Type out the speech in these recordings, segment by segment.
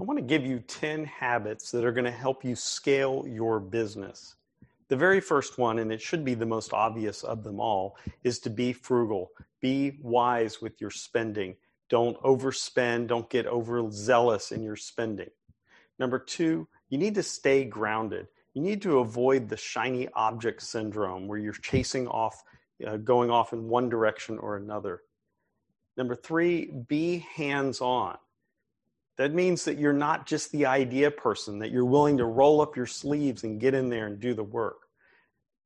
I want to give you 10 habits that are going to help you scale your business. The very first one, and it should be the most obvious of them all, is to be frugal. Be wise with your spending. Don't overspend. Don't get overzealous in your spending. Number two, you need to stay grounded. You need to avoid the shiny object syndrome where you're chasing off, uh, going off in one direction or another. Number three, be hands on. That means that you're not just the idea person, that you're willing to roll up your sleeves and get in there and do the work.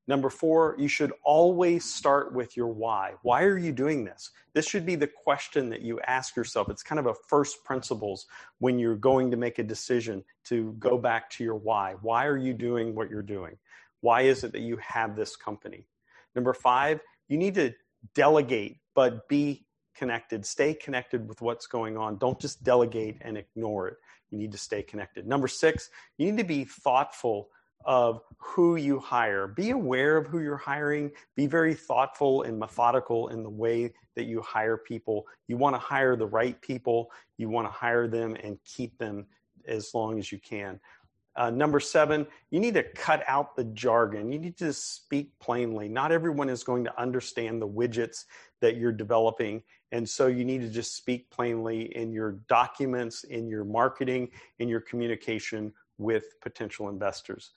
Number four, you should always start with your why. Why are you doing this? This should be the question that you ask yourself. It's kind of a first principles when you're going to make a decision to go back to your why. Why are you doing what you're doing? Why is it that you have this company? Number five, you need to delegate, but be connected. Stay connected with what's going on. Don't just delegate and ignore it. You need to stay connected. Number six, you need to be thoughtful of who you hire. Be aware of who you're hiring. Be very thoughtful and methodical in the way that you hire people. You want to hire the right people. You want to hire them and keep them as long as you can. Uh, number seven, you need to cut out the jargon. You need to speak plainly. Not everyone is going to understand the widgets that you're developing. And so you need to just speak plainly in your documents, in your marketing, in your communication with potential investors.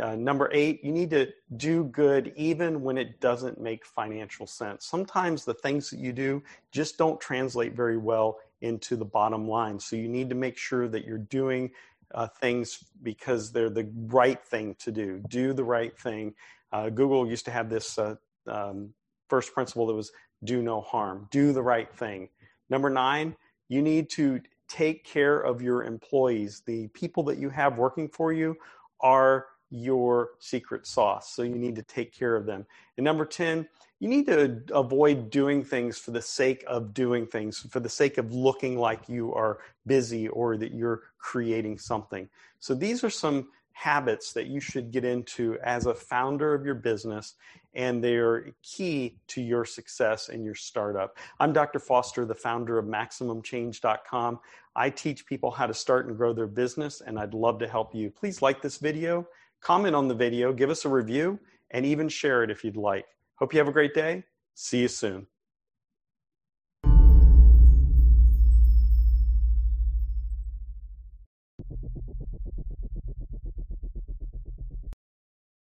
Uh, number eight, you need to do good even when it doesn't make financial sense. Sometimes the things that you do just don't translate very well into the bottom line. So you need to make sure that you're doing uh, things because they're the right thing to do. Do the right thing. Uh, Google used to have this uh, um, first principle that was do no harm, do the right thing. Number nine, you need to take care of your employees. The people that you have working for you are your secret sauce. So you need to take care of them. And number 10, you need to avoid doing things for the sake of doing things, for the sake of looking like you are busy or that you're creating something. So these are some habits that you should get into as a founder of your business, and they are key to your success and your startup. I'm Dr. Foster, the founder of MaximumChange.com. I teach people how to start and grow their business, and I'd love to help you. Please like this video, comment on the video, give us a review, and even share it if you'd like. Hope you have a great day. See you soon.